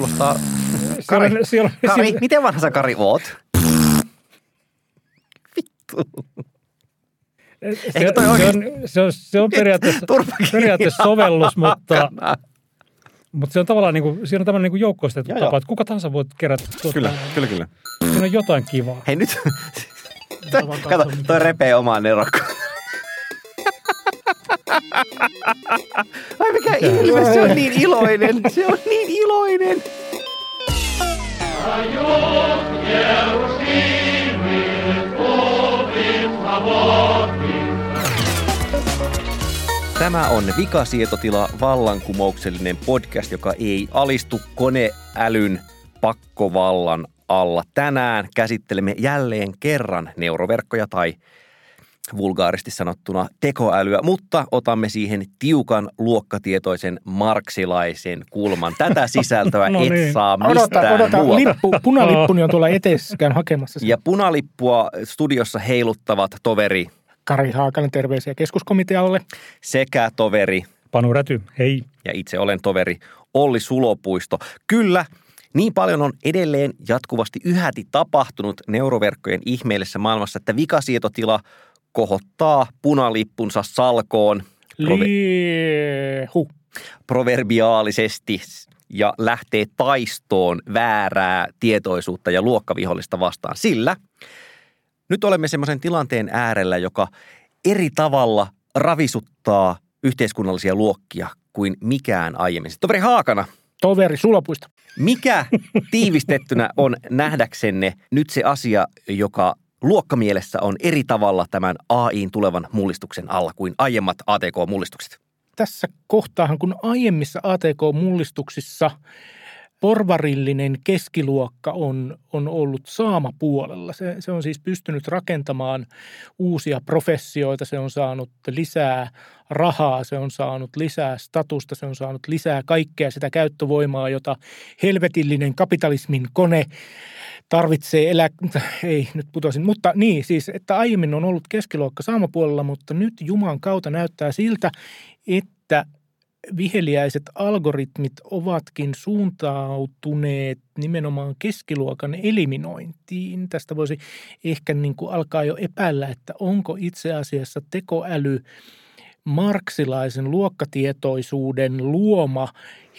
kuulostaa... Siellä Kari, siellä on- Kari, siellä- miten vanha sä Kari oot? Vittu. Se, toi se, on, se, on, se on periaatteessa, periaatteessa sovellus, mutta, mutta se on tavallaan niin kuin, siinä on tämmöinen niin joukkoistettu tapa, joo. että kuka tahansa voi kerätä. Tuota, Kyllä, kyllä, kyllä. Siinä on jotain kivaa. Hei nyt, kato, toi repee omaa nerokko. Ai mikä ilme, se on niin iloinen, se on niin iloinen. Tämä on Vikasietotila vallankumouksellinen podcast, joka ei alistu koneälyn pakkovallan alla. Tänään käsittelemme jälleen kerran neuroverkkoja tai vulgaaristi sanottuna tekoälyä, mutta otamme siihen tiukan luokkatietoisen marksilaisen kulman. Tätä sisältöä No et niin. saa Odota, mistään odota. muualta. Lippu, punalippuni on tuolla eteessä, käyn hakemassa sen. Ja punalippua studiossa heiluttavat toveri Kari Haakanen, terveisiä keskuskomitealle. sekä toveri Panu Räty, hei. ja itse olen toveri Olli Sulopuisto. Kyllä, niin paljon on edelleen jatkuvasti yhäti tapahtunut neuroverkkojen ihmeellisessä maailmassa, että vikasietotila kohottaa punalippunsa salkoon Liehu. proverbiaalisesti ja lähtee taistoon väärää tietoisuutta ja luokkavihollista vastaan. Sillä nyt olemme semmoisen tilanteen äärellä, joka eri tavalla ravisuttaa yhteiskunnallisia luokkia kuin mikään aiemmin. Toveri Haakana, Toveri Sulopuista. mikä tiivistettynä on nähdäksenne nyt se asia, joka luokkamielessä on eri tavalla tämän AIin tulevan mullistuksen alla kuin aiemmat ATK-mullistukset? Tässä kohtaahan, kun aiemmissa ATK-mullistuksissa porvarillinen keskiluokka on, on ollut saamapuolella. Se, se on siis pystynyt rakentamaan uusia professioita, se on saanut lisää rahaa, se on saanut lisää statusta, se on saanut lisää kaikkea sitä käyttövoimaa, jota helvetillinen kapitalismin kone tarvitsee elää, ei nyt putosin, mutta niin siis, että aiemmin on ollut keskiluokka saamapuolella, mutta nyt Juman kautta näyttää siltä, että viheliäiset algoritmit ovatkin suuntautuneet nimenomaan keskiluokan eliminointiin. Tästä voisi ehkä niin kuin alkaa jo epäillä, että onko itse asiassa tekoäly marksilaisen luokkatietoisuuden luoma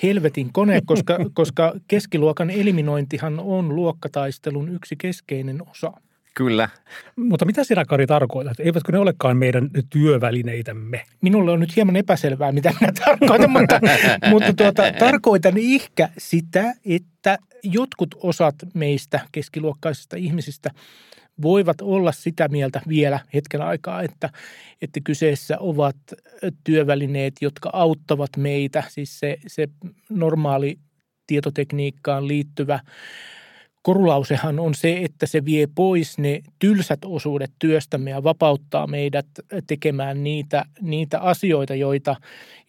helvetin kone, koska, koska keskiluokan eliminointihan on luokkataistelun yksi keskeinen osa. Kyllä. Mutta mitä sinä Kari tarkoitat? Eivätkö ne olekaan meidän työvälineitämme? Minulle on nyt hieman epäselvää, mitä minä tarkoitan, mutta, mutta tuota, tarkoitan ehkä sitä, että jotkut osat meistä keskiluokkaisista ihmisistä voivat olla sitä mieltä vielä hetken aikaa, että, että kyseessä ovat työvälineet, jotka auttavat meitä, siis se, se normaali tietotekniikkaan liittyvä korulausehan on se, että se vie pois ne tylsät osuudet työstämme ja vapauttaa meidät tekemään niitä, niitä asioita, joita,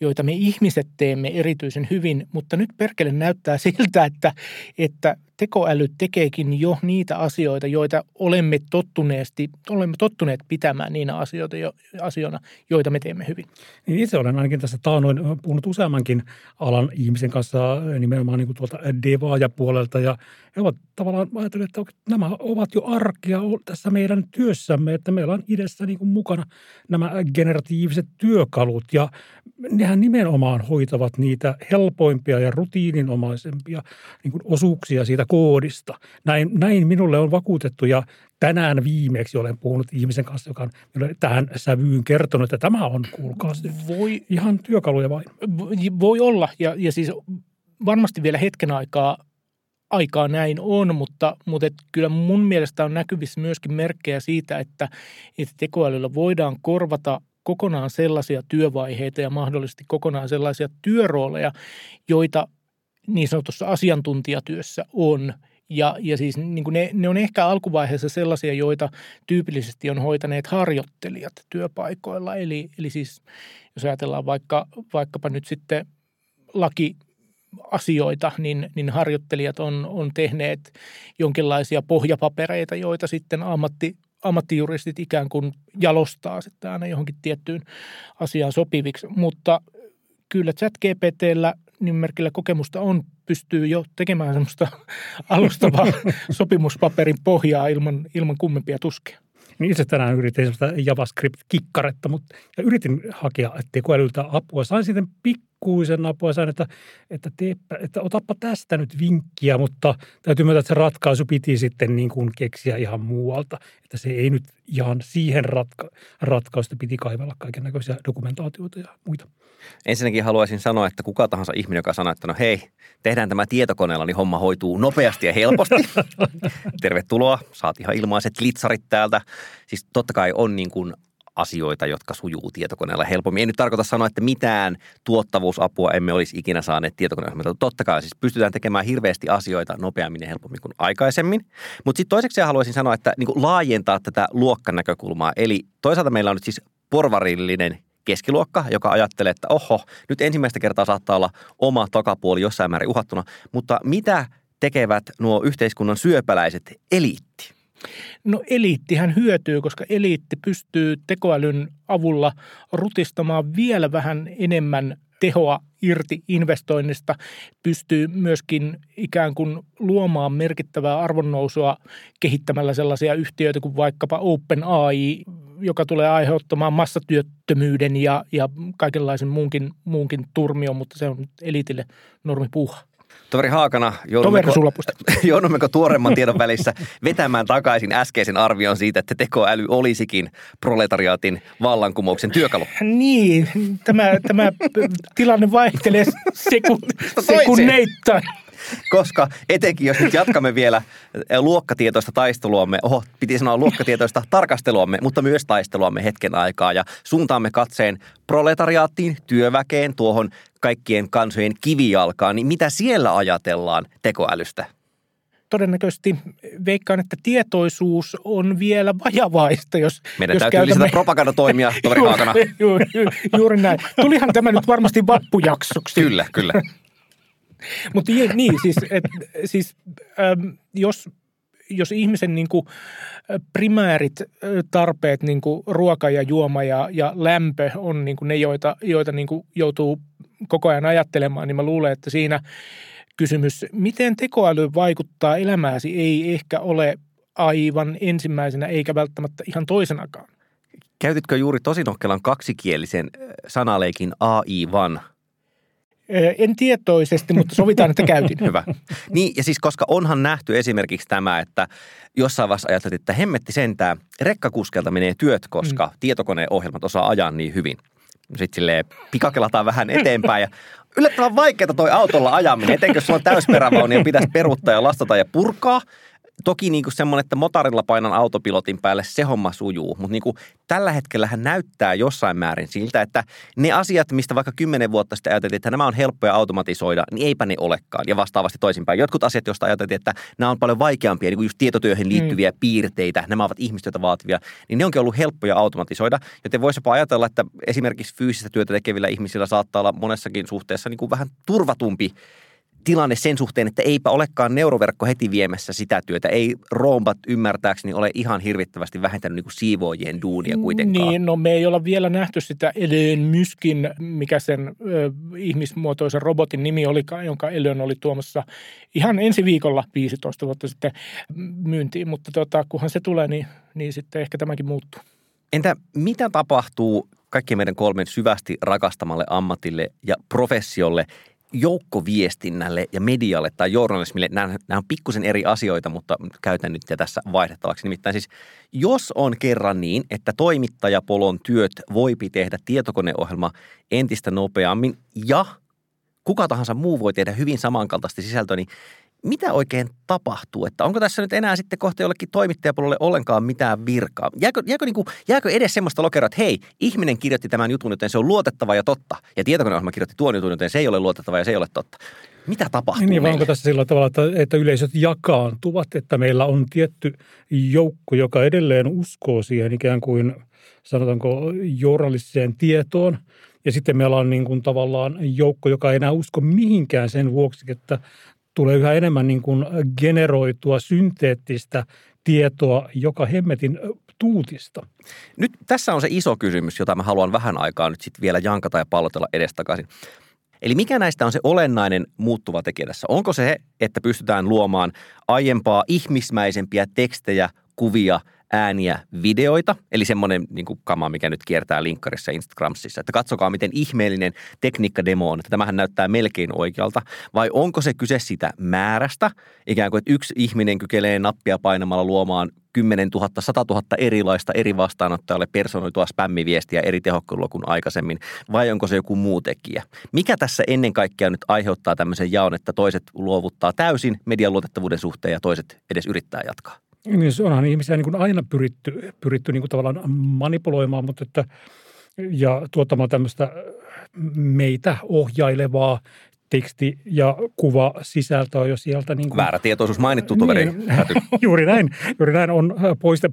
joita me ihmiset teemme erityisen hyvin. Mutta nyt perkele näyttää siltä, että, että tekoäly tekeekin jo niitä asioita, joita olemme tottuneesti, olemme tottuneet pitämään niinä asioita, jo, asioina, joita me teemme hyvin. Niin itse olen ainakin tässä taanoin puhunut useammankin alan ihmisen kanssa nimenomaan niin kuin tuolta devaajapuolelta ja he ovat tavallaan ajatelleet, että nämä ovat jo arkia tässä meidän työssämme, että meillä on idessä niin kuin mukana nämä generatiiviset työkalut ja nehän nimenomaan hoitavat niitä helpoimpia ja rutiininomaisempia niin kuin osuuksia siitä koodista. Näin, näin minulle on vakuutettu ja tänään viimeksi olen puhunut ihmisen kanssa, joka on minulle tähän sävyyn kertonut, että tämä on, kuulkaa, Voi, ihan työkaluja vain. voi olla ja, ja siis varmasti vielä hetken aikaa aikaa näin on, mutta, mutta et kyllä mun mielestä on näkyvissä myöskin merkkejä siitä, että, että tekoälyllä voidaan korvata kokonaan sellaisia työvaiheita ja mahdollisesti kokonaan sellaisia työrooleja, joita niin sanotussa asiantuntijatyössä on. Ja, ja siis niin kuin ne, ne on ehkä alkuvaiheessa sellaisia, joita tyypillisesti on hoitaneet harjoittelijat työpaikoilla. Eli, eli siis jos ajatellaan vaikka, vaikkapa nyt sitten laki asioita, niin, niin harjoittelijat on, on tehneet jonkinlaisia pohjapapereita, joita sitten ammatti, ammattijuristit ikään kuin jalostaa sitten aina johonkin tiettyyn asiaan sopiviksi. Mutta kyllä ChatGPTllä nimimerkillä kokemusta on, pystyy jo tekemään semmoista alustavaa sopimuspaperin pohjaa ilman, ilman kummempia tuskia. Niin itse tänään yritin sellaista JavaScript-kikkaretta, mutta ja yritin hakea tekoälyltä apua. Sain sitten pikkuisen apua, sain, että, että, teepä, että otappa tästä nyt vinkkiä, mutta täytyy myöntää, että se ratkaisu piti sitten niin kuin keksiä ihan muualta. Että se ei nyt ihan siihen ratka- ratkausta piti kaivella kaiken näköisiä dokumentaatioita ja muita. Ensinnäkin haluaisin sanoa, että kuka tahansa ihminen, joka sanoo, että no hei, tehdään tämä tietokoneella, niin homma hoituu nopeasti ja helposti. Tervetuloa, saat ihan ilmaiset litsarit täältä. Siis totta kai on niin kuin asioita, jotka sujuu tietokoneella helpommin. Ei nyt tarkoita sanoa, että mitään tuottavuusapua emme olisi ikinä saaneet tietokoneella. Totta kai siis pystytään tekemään hirveästi asioita nopeammin ja helpommin kuin aikaisemmin. Mutta sitten toiseksi haluaisin sanoa, että niin laajentaa tätä luokkanäkökulmaa. Eli toisaalta meillä on nyt siis porvarillinen keskiluokka, joka ajattelee, että oho, nyt ensimmäistä kertaa saattaa olla oma takapuoli jossain määrin uhattuna. Mutta mitä tekevät nuo yhteiskunnan syöpäläiset eliitti? No eliittihän hyötyy, koska eliitti pystyy tekoälyn avulla rutistamaan vielä vähän enemmän tehoa irti investoinnista, pystyy myöskin ikään kuin luomaan merkittävää arvonnousua kehittämällä sellaisia yhtiöitä kuin vaikkapa OpenAI, joka tulee aiheuttamaan massatyöttömyyden ja, ja kaikenlaisen muunkin, muunkin turmion, mutta se on elitille normipuuha. Toveri Haakana, joudummeko, joudummeko tuoremman tiedon välissä vetämään takaisin äskeisen arvion siitä, että tekoäly olisikin proletariaatin vallankumouksen työkalu? Niin, tämä, tämä tilanne vaihtelee sekun, sekunneittain. Koska etenkin, jos nyt jatkamme vielä luokkatietoista taisteluamme, oho, piti sanoa luokkatietoista tarkasteluamme, mutta myös taisteluamme hetken aikaa ja suuntaamme katseen proletariaattiin, työväkeen, tuohon kaikkien kansojen kivijalkaan, niin mitä siellä ajatellaan tekoälystä? todennäköisesti veikkaan, että tietoisuus on vielä vajavaista, jos Meidän jos täytyy käytämme... lisätä propagandatoimia, toveri Haakana. juuri, juuri näin. Tulihan tämä nyt varmasti vappujaksoksi. Kyllä, kyllä. Mutta niin, siis, et, siis äm, jos, jos ihmisen niin kuin, primäärit tarpeet, niin kuin ruoka ja juoma ja, ja lämpö on niin kuin ne, joita, joita niin kuin joutuu koko ajan ajattelemaan, niin mä luulen, että siinä kysymys, miten tekoäly vaikuttaa elämääsi, ei ehkä ole aivan ensimmäisenä eikä välttämättä ihan toisenakaan. Käytitkö juuri tosinokkelan kaksikielisen sanaleikin AI-van – en tietoisesti, mutta sovitaan, että käytin. Hyvä. Niin, ja siis koska onhan nähty esimerkiksi tämä, että jossain vaiheessa ajattelit, että hemmetti sentää, rekkakuskelta menee työt, koska mm. tietokoneohjelmat osaa ajaa niin hyvin. Sitten silleen pikakelataan vähän eteenpäin ja yllättävän vaikeaa toi autolla ajaminen, etenkin jos sulla on täysperävauni ja pitäisi peruuttaa ja lastata ja purkaa – toki niin kuin semmoinen, että motorilla painan autopilotin päälle, se homma sujuu. Mutta niin kuin tällä hetkellä hän näyttää jossain määrin siltä, että ne asiat, mistä vaikka kymmenen vuotta sitten ajateltiin, että nämä on helppoja automatisoida, niin eipä ne olekaan. Ja vastaavasti toisinpäin. Jotkut asiat, joista ajateltiin, että nämä on paljon vaikeampia, niin kuin just tietotyöhön liittyviä mm. piirteitä, nämä ovat ihmistyötä vaativia, niin ne onkin ollut helppoja automatisoida. Joten voisi jopa ajatella, että esimerkiksi fyysistä työtä tekevillä ihmisillä saattaa olla monessakin suhteessa niin kuin vähän turvatumpi tilanne sen suhteen, että eipä olekaan neuroverkko heti viemässä sitä työtä. Ei rombat ymmärtääkseni ole ihan hirvittävästi vähentänyt niin kuin siivoojien duunia kuitenkaan. Niin, no me ei olla vielä nähty sitä Elön Myskin, mikä sen ö, ihmismuotoisen robotin nimi oli, jonka Elön oli tuomassa ihan ensi viikolla 15 vuotta sitten myyntiin. Mutta tota, kunhan se tulee, niin, niin sitten ehkä tämäkin muuttuu. Entä mitä tapahtuu kaikkien meidän kolmen syvästi rakastamalle ammatille ja professiolle – joukkoviestinnälle ja medialle tai journalismille, nämä, nämä on pikkusen eri asioita, mutta käytän nyt tässä vaihdettavaksi. Nimittäin siis, jos on kerran niin, että toimittajapolon työt voipi tehdä tietokoneohjelma entistä nopeammin ja kuka tahansa muu voi tehdä hyvin samankaltaista sisältöä, niin mitä oikein tapahtuu? Että onko tässä nyt enää sitten kohta jollekin toimittajapuolelle ollenkaan mitään virkaa? Jääkö, jääkö, niin kuin, jääkö edes semmoista lokeroa, että hei, ihminen kirjoitti tämän jutun, joten se on luotettava ja totta. Ja tietokoneohjelma kirjoitti tuon jutun, joten se ei ole luotettava ja se ei ole totta. Mitä tapahtuu Niin, onko tässä sillä tavalla, että, että yleisöt jakaantuvat, että meillä on tietty joukko, joka edelleen uskoo siihen ikään kuin, sanotaanko, journalistiseen tietoon – ja sitten meillä on niin kuin tavallaan joukko, joka ei enää usko mihinkään sen vuoksi, että tulee yhä enemmän niin kuin generoitua synteettistä tietoa joka hemmetin tuutista. Nyt tässä on se iso kysymys, jota mä haluan vähän aikaa nyt sitten vielä jankata ja pallotella edestakaisin. Eli mikä näistä on se olennainen muuttuva tekijä tässä? Onko se, että pystytään luomaan aiempaa ihmismäisempiä tekstejä, kuvia, ääniä, videoita, eli semmoinen niin kuin kama, mikä nyt kiertää linkkarissa Instagramsissa, että katsokaa miten ihmeellinen tekniikkademo on, että tämähän näyttää melkein oikealta, vai onko se kyse sitä määrästä, ikään kuin, että yksi ihminen kykelee nappia painamalla luomaan 10 000, 100 000 erilaista eri vastaanottajalle personoitua spämmiviestiä eri tehokkuudella kuin aikaisemmin, vai onko se joku muu tekijä? Mikä tässä ennen kaikkea nyt aiheuttaa tämmöisen jaon, että toiset luovuttaa täysin median luotettavuuden suhteen ja toiset edes yrittää jatkaa? Niin onhan ihmisiä niin kuin aina pyritty, pyritty niin kuin tavallaan manipuloimaan, mutta että, ja tuottamaan tämmöistä meitä ohjailevaa teksti- ja kuva sisältöä jo sieltä. Niin kuin, Väärä tietoisuus mainittu, toveri. Niin, juuri näin. Juuri näin on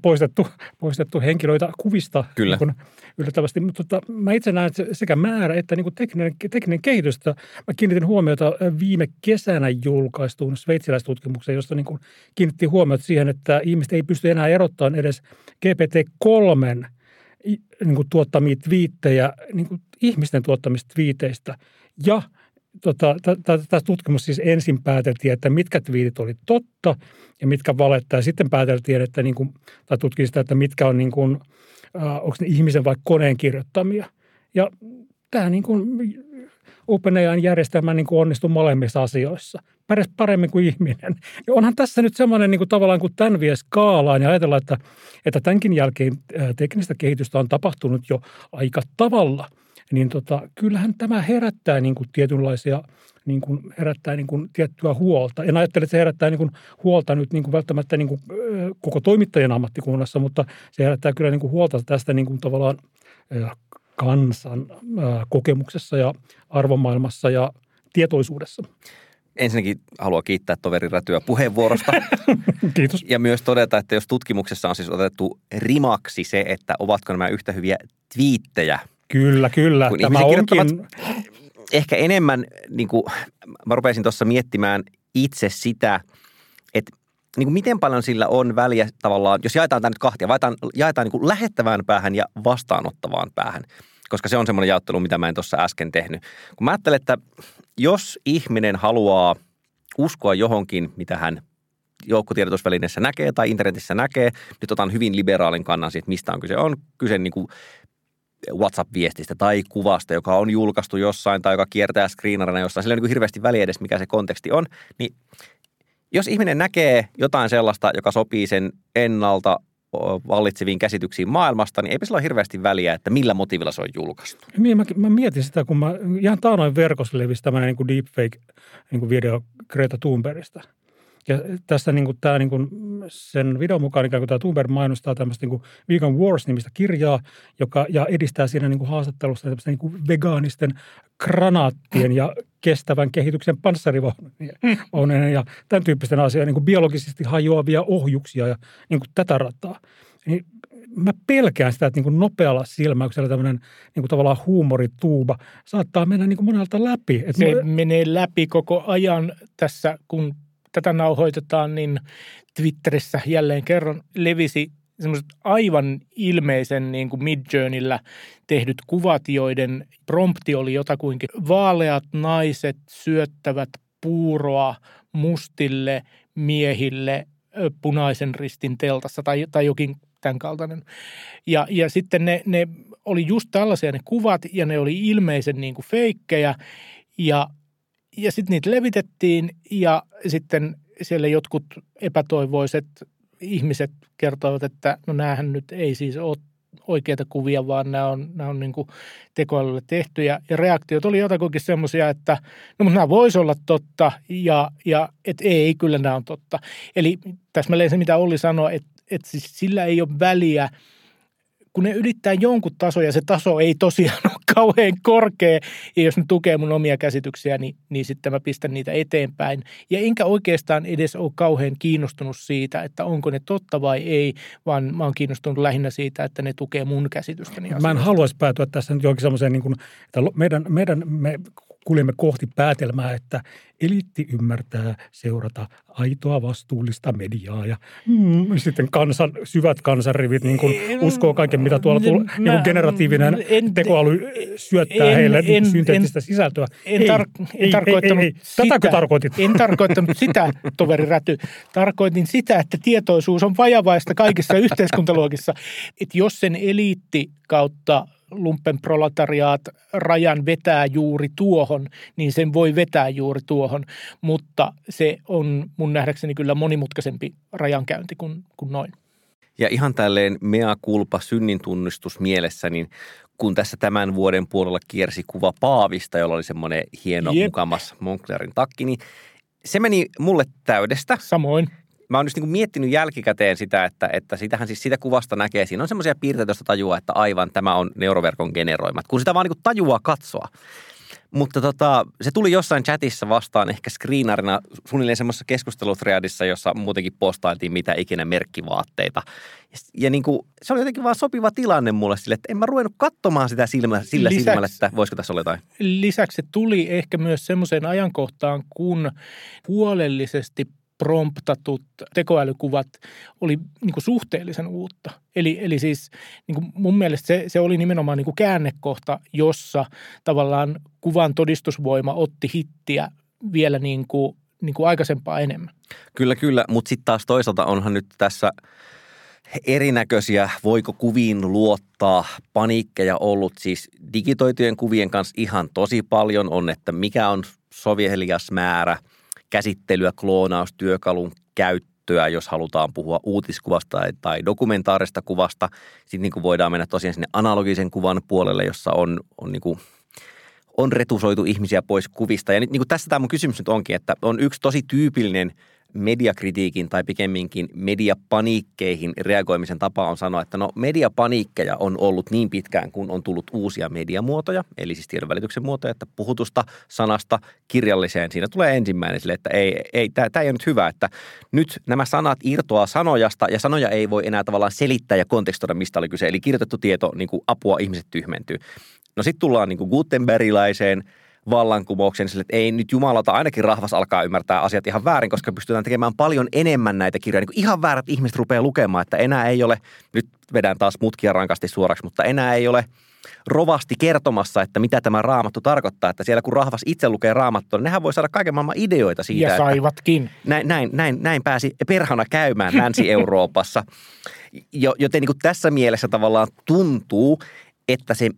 poistettu, poistettu henkilöitä kuvista. Kyllä. Niin kuin yllättävästi. Mutta tota, mä itse näen että sekä määrä että niin kuin tekninen, tekninen kehitys. Mä kiinnitin huomiota viime kesänä julkaistuun sveitsiläistutkimukseen, josta niin kuin kiinnitti huomiota siihen, että ihmiset ei pysty enää erottamaan edes GPT-3 niin kuin tuottamia twiittejä niin kuin ihmisten tuottamista twiiteistä. Ja – tota, tässä tutkimus siis ensin pääteltiin, että mitkä twiitit oli totta ja mitkä valetta. Ja sitten pääteltiin, että niin kuin, tai tutkittiin sitä, että mitkä on niin kuin, äh, onko ne ihmisen vai koneen kirjoittamia. Ja tämä niin kuin OpenAIn järjestelmä niin kuin onnistui molemmissa asioissa. Pärjäs paremmin kuin ihminen. Ja onhan tässä nyt semmoinen niin kuin tavallaan, kun tämän vie skaalaan ja ajatellaan, että, että tämänkin jälkeen teknistä kehitystä on tapahtunut jo aika tavalla – niin tota, kyllähän tämä herättää niin kuin tietynlaisia niin kuin herättää niin kuin tiettyä huolta. En ajattele, että se herättää niin kuin huolta nyt niin kuin välttämättä niin kuin koko toimittajien ammattikunnassa, mutta se herättää kyllä niin kuin huolta tästä niin kuin tavallaan kansan kokemuksessa ja arvomaailmassa ja tietoisuudessa. Ensinnäkin haluan kiittää toveri Rätyä puheenvuorosta. Kiitos. Ja myös todeta, että jos tutkimuksessa on siis otettu rimaksi se, että ovatko nämä yhtä hyviä twiittejä – Kyllä, kyllä. Kun Tämä onkin... Ehkä enemmän, niin kuin, mä rupesin tuossa miettimään itse sitä, että niin kuin miten paljon sillä on väliä tavallaan, jos jaetaan tämä nyt kahtia, jaetaan, jaetaan niin kuin lähettävään päähän ja vastaanottavaan päähän, koska se on semmoinen jaottelu, mitä mä en tuossa äsken tehnyt. Kun mä ajattelen, että jos ihminen haluaa uskoa johonkin, mitä hän joukkotiedotusvälineessä näkee tai internetissä näkee, nyt otan hyvin liberaalin kannan siitä, mistä on kyse. On kyse niin kuin WhatsApp-viestistä tai kuvasta, joka on julkaistu jossain tai joka kiertää screenerina jossain, sillä ei niin hirveästi väliä edes, mikä se konteksti on, niin jos ihminen näkee jotain sellaista, joka sopii sen ennalta vallitseviin käsityksiin maailmasta, niin eipä sillä ole hirveästi väliä, että millä motiivilla se on julkaistu. Niin, mä, mä mietin sitä, kun mä ihan taanoin verkossa levisi tämmöinen niin kuin deepfake niin Greta Thunbergista – ja tässä niin kuin, tämä, niin kuin, sen videon mukaan ikään kuin tämä Thunberg mainostaa tämmöistä niin kuin Vegan Wars-nimistä kirjaa, joka, ja edistää siinä niin kuin haastattelussa tämmöistä niin kuin vegaanisten granaattien ja kestävän kehityksen panssarivaunujen ja tämän tyyppisten asioiden niin kuin biologisesti hajoavia ohjuksia ja niin kuin tätä rataa. Niin mä pelkään sitä, että niin kuin nopealla silmäyksellä tämmöinen niin kuin tavallaan huumorituuba saattaa mennä niin kuin monelta läpi. Että se menee läpi koko ajan tässä, kun tätä nauhoitetaan, niin Twitterissä jälleen kerran levisi semmoiset aivan ilmeisen niin kuin Midjourneyllä tehdyt kuvat, joiden prompti oli jotakuinkin vaaleat naiset syöttävät puuroa mustille miehille punaisen ristin teltassa tai, tai jokin tämän kaltainen. Ja, ja sitten ne, ne oli just tällaisia ne kuvat ja ne oli ilmeisen niin kuin feikkejä ja ja sitten niitä levitettiin ja sitten siellä jotkut epätoivoiset ihmiset kertoivat, että no näähän nyt ei siis ole oikeita kuvia, vaan nämä on, nämä on niin tekoälylle tehtyjä. Ja reaktiot oli jotakuinkin semmoisia, että no mutta nämä voisi olla totta ja, ja että ei, kyllä nämä on totta. Eli täsmälleen se, mitä Olli sanoi, että, että siis sillä ei ole väliä – kun ne ylittää jonkun taso ja se taso ei tosiaan ole kauhean korkea ja jos ne tukee mun omia käsityksiä, niin, niin sitten mä pistän niitä eteenpäin. Ja enkä oikeastaan edes ole kauhean kiinnostunut siitä, että onko ne totta vai ei, vaan mä oon kiinnostunut lähinnä siitä, että ne tukee mun käsitystäni. Mä en haluaisi päätyä tässä nyt johonkin semmoiseen, niin kuin, että meidän, meidän me kuljemme kohti päätelmää, että eliitti ymmärtää seurata aitoa vastuullista mediaa ja mm, sitten kansan, syvät kansanrivit niin kuin uskoo kaiken, mitä tuolla tulee, niin kuin generatiivinen en, tekoäly syöttää en, heille en, synteettistä en, sisältöä. En, tar- ei, en tarkoittanut ei, ei, ei. Tätäkö sitä, tarkoitit? En tarkoittanut sitä, toveri Räty. Tarkoitin sitä, että tietoisuus on vajavaista kaikissa yhteiskuntaluokissa. Että jos sen eliitti kautta lumpen proletariaat rajan vetää juuri tuohon, niin sen voi vetää juuri tuohon, mutta se on mun nähdäkseni kyllä monimutkaisempi rajankäynti kuin, kuin noin. Ja ihan tälleen mea culpa synnin tunnistus mielessä, niin kun tässä tämän vuoden puolella kiersi kuva Paavista, jolla oli semmoinen hieno Jep. mukamas Monclerin takki, niin se meni mulle täydestä. Samoin mä oon just niin miettinyt jälkikäteen sitä, että, että sitähän siis sitä kuvasta näkee. Siinä on semmoisia piirteitä, joista tajuaa, että aivan tämä on neuroverkon generoimat, kun sitä vaan niin tajuaa katsoa. Mutta tota, se tuli jossain chatissa vastaan ehkä screenarina suunnilleen semmoisessa keskustelutreadissa, jossa muutenkin postailtiin mitä ikinä merkkivaatteita. Ja, ja niin kuin, se oli jotenkin vaan sopiva tilanne mulle sille, että en mä ruvennut katsomaan sitä silmä, sillä lisäksi, silmällä, että voisiko tässä olla jotain. Lisäksi se tuli ehkä myös semmoiseen ajankohtaan, kun huolellisesti promptatut tekoälykuvat oli niin kuin suhteellisen uutta. Eli, eli siis niin kuin mun mielestä se, se oli nimenomaan niin kuin käännekohta, jossa tavallaan kuvan todistusvoima otti hittiä vielä niin kuin, niin kuin aikaisempaa enemmän. Kyllä, kyllä, mutta sitten taas toisaalta onhan nyt tässä erinäköisiä, voiko kuviin luottaa, paniikkeja ollut siis digitoitujen kuvien kanssa ihan tosi paljon on, että mikä on sovelias määrä – käsittelyä, kloonaustyökalun käyttöä, jos halutaan puhua uutiskuvasta tai, tai dokumentaarista kuvasta. Sitten niin kuin voidaan mennä tosiaan sinne analogisen kuvan puolelle, jossa on, on niin kuin on retusoitu ihmisiä pois kuvista. Ja nyt niin kuin tässä tämä mun kysymys nyt onkin, että on yksi tosi tyypillinen – mediakritiikin tai pikemminkin mediapaniikkeihin reagoimisen tapa on sanoa, että no mediapaniikkeja on ollut niin pitkään, kun on tullut uusia mediamuotoja, eli siis tiedonvälityksen muotoja, että puhutusta sanasta kirjalliseen, siinä tulee ensimmäinen sille, että ei, ei tämä ei ole nyt hyvä, että nyt nämä sanat irtoaa sanojasta ja sanoja ei voi enää tavallaan selittää ja kontekstoida, mistä oli kyse, eli kirjoitettu tieto, niin kuin apua ihmiset tyhmentyy. No sitten tullaan niin kuin Gutenbergilaiseen – vallankumouksen sille, että ei nyt jumalata, ainakin rahvas alkaa ymmärtää asiat ihan väärin, koska pystytään tekemään paljon enemmän näitä kirjoja. Niin ihan väärät ihmiset rupeaa lukemaan, että enää ei ole, nyt vedän taas mutkia rankasti suoraksi, mutta enää ei ole rovasti kertomassa, että mitä tämä raamattu tarkoittaa. Että siellä kun rahvas itse lukee raamattua, niin nehän voi saada kaiken maailman ideoita siitä. Ja saivatkin. Näin, näin, näin, näin pääsi perhana käymään Länsi-Euroopassa. Joten niin kuin tässä mielessä tavallaan tuntuu, että se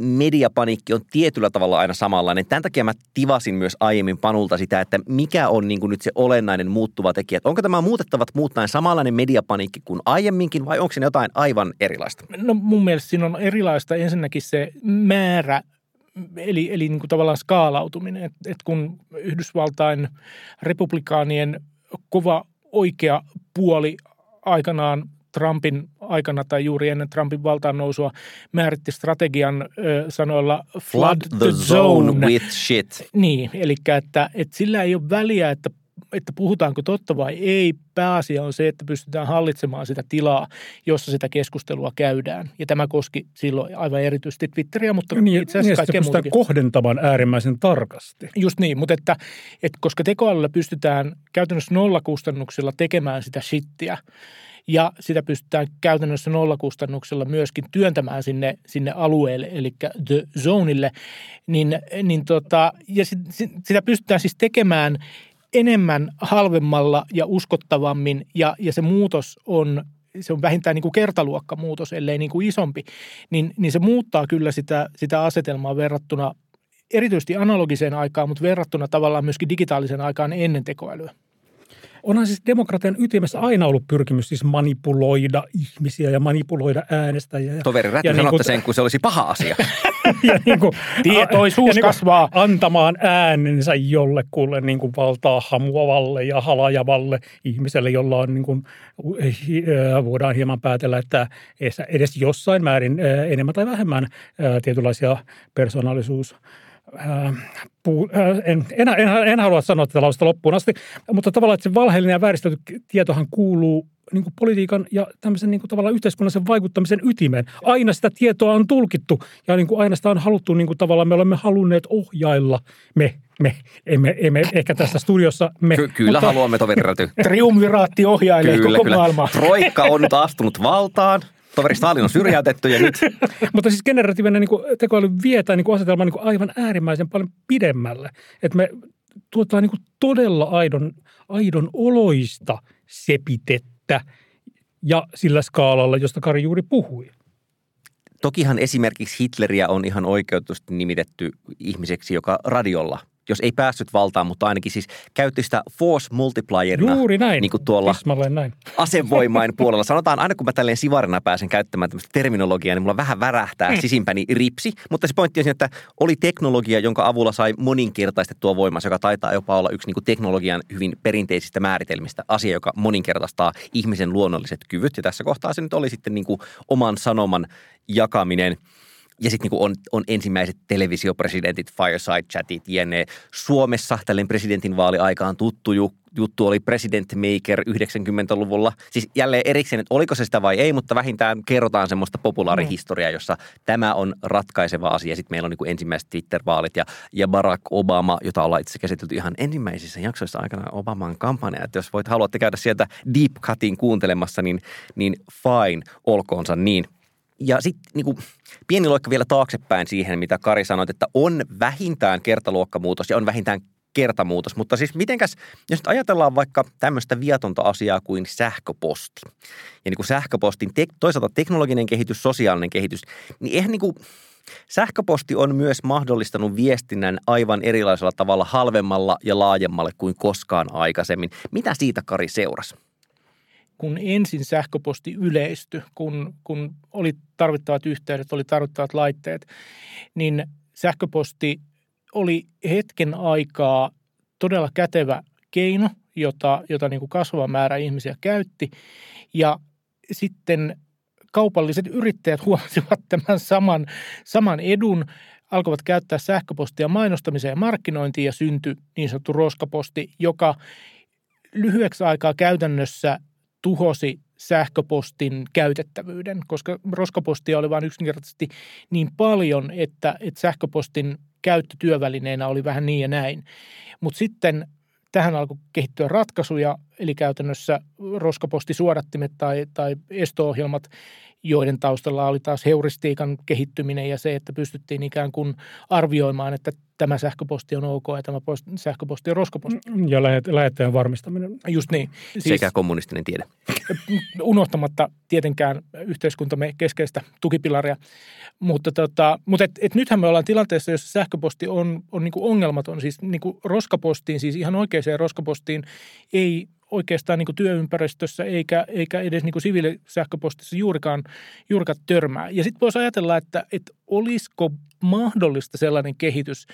mediapaniikki on tietyllä tavalla aina samanlainen. Tämän takia mä tivasin myös aiemmin Panulta sitä, että mikä on niin kuin nyt se olennainen muuttuva tekijä. Että onko tämä muutettavat muuttaen samanlainen mediapaniikki kuin aiemminkin vai onko se jotain aivan erilaista? No mun mielestä siinä on erilaista ensinnäkin se määrä eli, eli niin kuin tavallaan skaalautuminen. Että et kun Yhdysvaltain republikaanien kova oikea puoli aikanaan Trumpin aikana tai juuri ennen Trumpin valtaan nousua määritti strategian ö, sanoilla flood, flood the zone with shit. Niin, eli että, että sillä ei ole väliä, että että puhutaanko totta vai ei. Pääasia on se, että pystytään hallitsemaan sitä tilaa, jossa sitä keskustelua käydään. Ja tämä koski silloin aivan erityisesti Twitteriä, mutta niin, itse asiassa niin, kaikkea muutakin. kohdentamaan äärimmäisen tarkasti. Just niin, mutta että, että koska tekoälyllä pystytään käytännössä nollakustannuksilla tekemään sitä shittiä, ja sitä pystytään käytännössä nollakustannuksella myöskin työntämään sinne, sinne alueelle, eli the zoneille, niin, niin tota, ja sit, sitä pystytään siis tekemään enemmän halvemmalla ja uskottavammin, ja, ja se muutos on se on vähintään niin kuin kertaluokkamuutos, ellei niin kuin isompi, niin, niin se muuttaa kyllä sitä, sitä asetelmaa verrattuna erityisesti analogiseen aikaan, mutta verrattuna tavallaan myöskin digitaaliseen aikaan ennen tekoälyä. Onhan siis demokratian ytimessä aina ollut pyrkimys siis manipuloida ihmisiä ja manipuloida äänestäjiä. Ja, Toveri Räty, niin kuin, sen, kun se olisi paha asia. ja niin kuin, Tietoisuus ja niin kuin kasvaa. Antamaan äänensä jollekulle niin kuin valtaa hamuavalle ja halajavalle ihmiselle, jolla on niin kuin, voidaan hieman päätellä, että edes jossain määrin enemmän tai vähemmän tietynlaisia persoonallisuus puu, ää, en, en, en, en halua sanoa tätä lausta loppuun asti, mutta tavallaan, että se valheellinen ja vääristelty tietohan kuuluu niin kuin politiikan ja tämmöisen niin kuin tavallaan yhteiskunnallisen vaikuttamisen ytimeen. Aina sitä tietoa on tulkittu ja niin kuin aina sitä on haluttu niin kuin tavallaan, me olemme halunneet ohjailla me, me, emme, emme ehkä tässä studiossa me. Ky- kyllä mutta, haluamme toveri Triumviraatti ohjailee kyllä, koko kyllä. maailmaa. Troikka on nyt astunut valtaan. Toveri Stalin on syrjäytetty ja nyt... Mutta siis generatiivinen niin tekoäly vietää niin asetelma niin aivan äärimmäisen paljon pidemmälle. Että me tuotetaan niin todella aidon, aidon oloista sepitettä ja sillä skaalalla, josta Kari juuri puhui. Tokihan esimerkiksi Hitleriä on ihan oikeutusti nimitetty ihmiseksi, joka radiolla jos ei päässyt valtaan, mutta ainakin siis käytti sitä force multiplierina. Juuri näin. Niin kuin tuolla näin. asevoimain puolella. Sanotaan, aina kun mä tälleen sivarina pääsen käyttämään tämmöistä terminologiaa, niin mulla vähän värähtää mm. sisimpäni ripsi. Mutta se pointti on siinä, että oli teknologia, jonka avulla sai moninkertaistettua voimaa, joka taitaa jopa olla yksi niin kuin teknologian hyvin perinteisistä määritelmistä. Asia, joka moninkertaistaa ihmisen luonnolliset kyvyt. Ja tässä kohtaa se nyt oli sitten niin kuin oman sanoman jakaminen – ja sitten niin on, on ensimmäiset televisiopresidentit, fireside chatit, jne. Suomessa tällainen presidentin vaaliaikaan tuttu juttu oli President Maker 90-luvulla. Siis jälleen erikseen, että oliko se sitä vai ei, mutta vähintään kerrotaan semmoista populaarihistoriaa, jossa tämä on ratkaiseva asia. Sitten meillä on niin ensimmäiset Twitter-vaalit ja, ja Barack Obama, jota ollaan itse käsitelty ihan ensimmäisissä jaksoissa aikana Obaman kampanja. Että jos voit haluatte käydä sieltä Deep Cutin kuuntelemassa, niin, niin fine, olkoonsa niin – ja sitten niin pieni loikka vielä taaksepäin siihen, mitä Kari sanoi, että on vähintään kertaluokkamuutos ja on vähintään kertamuutos. Mutta siis mitenkäs, jos nyt ajatellaan vaikka tämmöistä viatonta asiaa kuin sähköposti. Ja niin kuin sähköpostin te, toisaalta teknologinen kehitys, sosiaalinen kehitys, niin eihän niin kuin, Sähköposti on myös mahdollistanut viestinnän aivan erilaisella tavalla halvemmalla ja laajemmalle kuin koskaan aikaisemmin. Mitä siitä Kari seurasi? Kun ensin sähköposti yleistyi, kun, kun oli tarvittavat yhteydet, oli tarvittavat laitteet, niin sähköposti oli hetken aikaa todella kätevä keino, jota, jota niin kuin kasvava määrä ihmisiä käytti. Ja sitten kaupalliset yrittäjät huomasivat tämän saman, saman edun, alkoivat käyttää sähköpostia mainostamiseen ja markkinointiin ja syntyi niin sanottu roskaposti, joka lyhyeksi aikaa käytännössä tuhosi sähköpostin käytettävyyden, koska roskapostia oli vain yksinkertaisesti niin paljon, että, että sähköpostin käyttö työvälineenä oli vähän niin ja näin. Mutta sitten tähän alkoi kehittyä ratkaisuja, eli käytännössä roskapostisuodattimet tai, tai esto-ohjelmat, joiden taustalla oli taas heuristiikan kehittyminen ja se, että pystyttiin ikään kuin arvioimaan, että tämä sähköposti on ok ja tämä sähköposti on roskaposti. Mm, ja lähettäjän varmistaminen. Just niin. Siis, Sekä kommunistinen tiede. Unohtamatta tietenkään yhteiskuntamme keskeistä tukipilaria. Mutta, tota, mutta et, et nythän me ollaan tilanteessa, jossa sähköposti on, on niin ongelmaton. Siis niin roskapostiin, siis ihan oikeaan roskapostiin ei oikeastaan niin työympäristössä eikä, eikä edes niin siviilisähköpostissa juurikaan, juurikaan törmää. Ja sitten voisi ajatella, että, että olisiko mahdollista sellainen kehitys,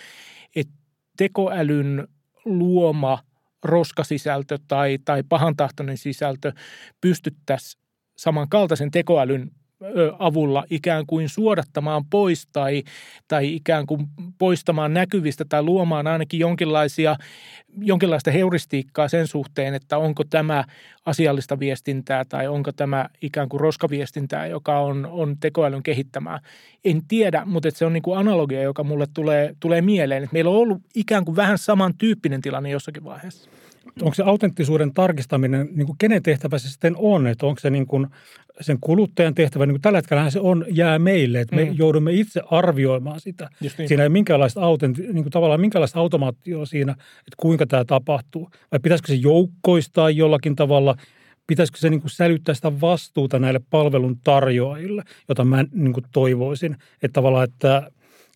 että tekoälyn luoma roskasisältö tai, tai pahantahtoinen sisältö pystyttäisiin samankaltaisen tekoälyn avulla ikään kuin suodattamaan pois tai, tai ikään kuin poistamaan näkyvistä tai luomaan ainakin jonkinlaisia, jonkinlaista heuristiikkaa sen suhteen, että onko tämä asiallista viestintää tai onko tämä ikään kuin roskaviestintää, joka on, on tekoälyn kehittämää. En tiedä, mutta se on niin kuin analogia, joka mulle tulee, tulee mieleen. Että meillä on ollut ikään kuin vähän samantyyppinen tilanne jossakin vaiheessa onko se autenttisuuden tarkistaminen, niin kuin kenen tehtävä se sitten on? Että onko se niin kuin sen kuluttajan tehtävä, niin kuin tällä hetkellä se on, jää meille, että me mm. joudumme itse arvioimaan sitä. niin. Siinä ei minkäänlaista, autent, niin kuin tavallaan minkäänlaista automaatioa siinä, että kuinka tämä tapahtuu. Vai pitäisikö se joukkoistaa jollakin tavalla, pitäisikö se niin kuin sälyttää sitä vastuuta näille palvelun tarjoajille, jota mä niin kuin toivoisin, että tavallaan, että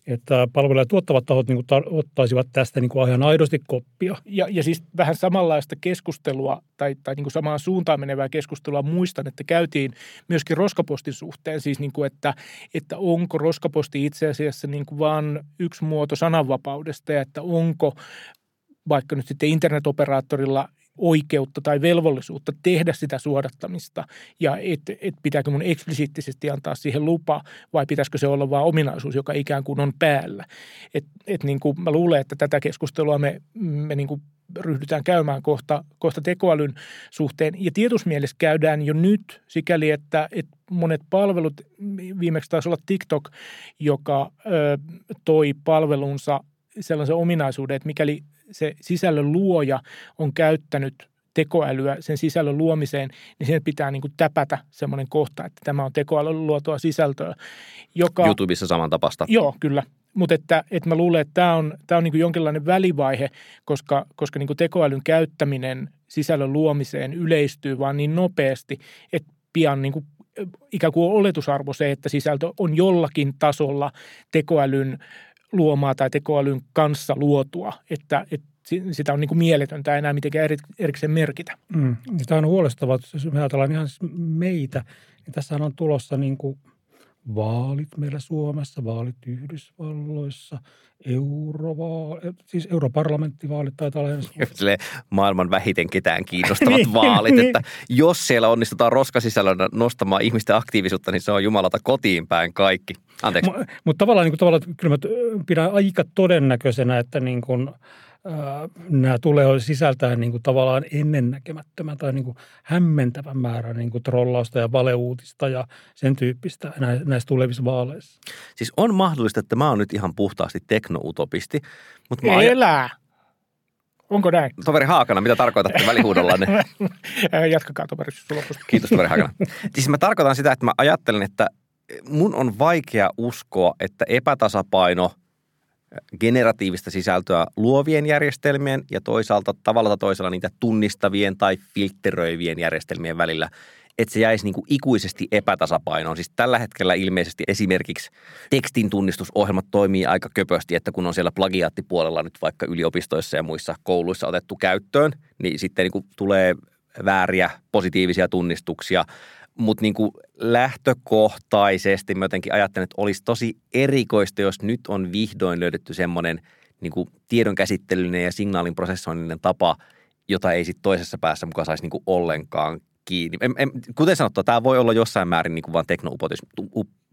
että palveluja tuottavat tahot niin tar- ottaisivat tästä niin kuin ihan aidosti koppia. Ja, ja siis vähän samanlaista keskustelua tai, tai niin kuin samaan suuntaan menevää keskustelua muistan, että käytiin myöskin roskapostin suhteen, siis niin kuin, että, että onko roskaposti itse asiassa niin kuin vaan yksi muoto sananvapaudesta ja että onko vaikka nyt sitten internetoperaattorilla oikeutta tai velvollisuutta tehdä sitä suodattamista ja että et pitääkö mun eksplisiittisesti antaa siihen lupa vai pitäisikö se olla vain ominaisuus, joka ikään kuin on päällä. Et, et niin kuin mä luulen, että tätä keskustelua me, me niin kuin ryhdytään käymään kohta, kohta tekoälyn suhteen. Ja tietosmielessä käydään jo nyt sikäli, että, että monet palvelut, viimeksi taisi olla TikTok, joka ö, toi palvelunsa sellaisen ominaisuuden, että mikäli se sisällön luoja on käyttänyt tekoälyä sen sisällön luomiseen, niin sen pitää niin kuin täpätä semmoinen kohta, että tämä on tekoälyn luotua sisältöä. Joka, YouTubessa saman tapasta. Joo, kyllä. Mutta että, että mä luulen, että tämä on, tämä on niin kuin jonkinlainen välivaihe, koska, koska niin kuin tekoälyn käyttäminen sisällön luomiseen yleistyy vaan niin nopeasti, että pian niin kuin ikään kuin oletusarvo se, että sisältö on jollakin tasolla tekoälyn luomaa tai tekoälyn kanssa luotua, että, että sitä on niin kuin mieletöntä enää mitenkään erikseen merkitä. Mm. Tämä on huolestavaa, jos me ajatellaan ihan meitä, niin tässä on tulossa niin kuin – vaalit meillä Suomessa, vaalit Yhdysvalloissa, eurovaali, siis europarlamenttivaalit taitaa olla Sille maailman vähiten ketään kiinnostavat niin, vaalit, niin. että jos siellä onnistutaan roskasisällönä nostamaan ihmisten aktiivisuutta, niin se on jumalata kotiin päin kaikki. Anteeksi. Mutta mut tavallaan, niin kuin, tavallaan kyllä mä pidän aika todennäköisenä, että niin kuin – nämä tulee sisältää niin kuin tavallaan ennennäkemättömän tai niin kuin hämmentävän määrän niin kuin trollausta ja valeuutista ja sen tyyppistä näissä tulevissa vaaleissa. Siis on mahdollista, että mä oon nyt ihan puhtaasti teknoutopisti. Mutta mä Elää! Onko näin? Toveri Haakana, mitä tarkoitatte välihuudollanne? Jatkakaa toveri Kiitos toveri Haakana. Siis mä tarkoitan sitä, että mä ajattelen, että mun on vaikea uskoa, että epätasapaino – generatiivista sisältöä luovien järjestelmien ja toisaalta tavalla tai toisella niitä tunnistavien tai filtteröivien järjestelmien välillä, että se jäisi niin kuin ikuisesti epätasapainoon. Siis tällä hetkellä ilmeisesti esimerkiksi tekstin tunnistusohjelmat toimii aika köpösti, että kun on siellä plagiaattipuolella nyt vaikka yliopistoissa ja muissa kouluissa otettu käyttöön, niin sitten niin kuin tulee vääriä positiivisia tunnistuksia – mutta niin lähtökohtaisesti mä jotenkin ajattelen, että olisi tosi erikoista, jos nyt on vihdoin löydetty semmoinen niin kuin tiedonkäsittelyllinen ja signaalin prosessoinninen tapa, jota ei sitten toisessa päässä mukaan saisi niin ollenkaan kiinni. En, en, kuten sanottu, tämä voi olla jossain määrin niin vain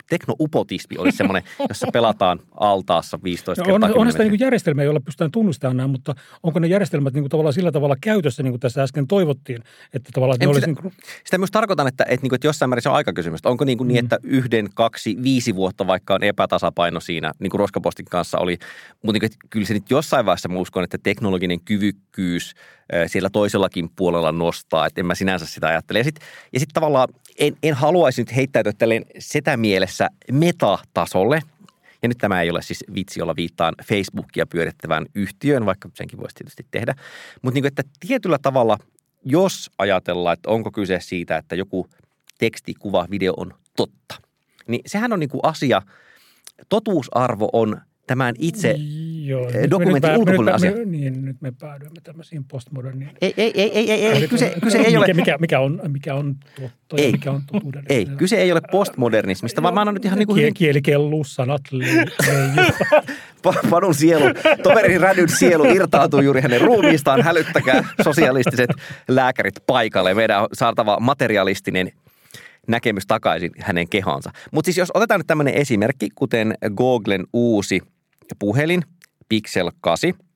teknoupotismi olisi semmoinen, jossa pelataan altaassa 15 kertaa. On, on sitä niin järjestelmää, jolla pystytään tunnistamaan nämä, mutta onko ne järjestelmät niin kuin tavallaan sillä tavalla käytössä, niin kuin tässä äsken toivottiin, että tavallaan että ne olisi sitä, niin kuin... sitä myös tarkoitan, että, että, niin kuin, että jossain määrin se on aikakysymys. Onko niin, kuin niin, mm. että yhden, kaksi, viisi vuotta vaikka on epätasapaino siinä, niin kuin Roskapostin kanssa oli, mutta niin kuin, että kyllä se nyt jossain vaiheessa uskon, että teknologinen kyvykkyys – siellä toisellakin puolella nostaa, että en mä sinänsä sitä ajattele. Ja sitten ja sit tavallaan en, en haluaisi nyt heittäytyä tälleen sitä mielessä metatasolle, ja nyt tämä ei ole siis vitsi, jolla viittaan Facebookia pyörittävään yhtiöön, vaikka senkin voisi tietysti tehdä. Mutta niin kuin, että tietyllä tavalla, jos ajatellaan, että onko kyse siitä, että joku teksti, kuva, video on totta, niin sehän on niin kuin asia, totuusarvo on tämän itse Joo, eh, dokumentin ulkopuolinen asia. Me, niin, nyt me päädyimme tämmöisiin postmoderniin. Ei, ei, ei, ei, ei, ei kyse, kyse ei ole... Mikä, mikä, on, mikä on totta ei, mikä on totuudellista. Ei, kyse ei ole postmodernismista, vaan mä annan nyt ihan niin kuin... Kiel, kielikellu, sanat, Panun sielu, toverin rädyn sielu irtautuu juuri hänen ruumiistaan. Hälyttäkää sosialistiset lääkärit paikalle. Meidän on saatava materialistinen näkemys takaisin hänen kehonsa. Mutta siis jos otetaan nyt tämmöinen esimerkki, kuten Googlen uusi – puhelin Pixel 8 –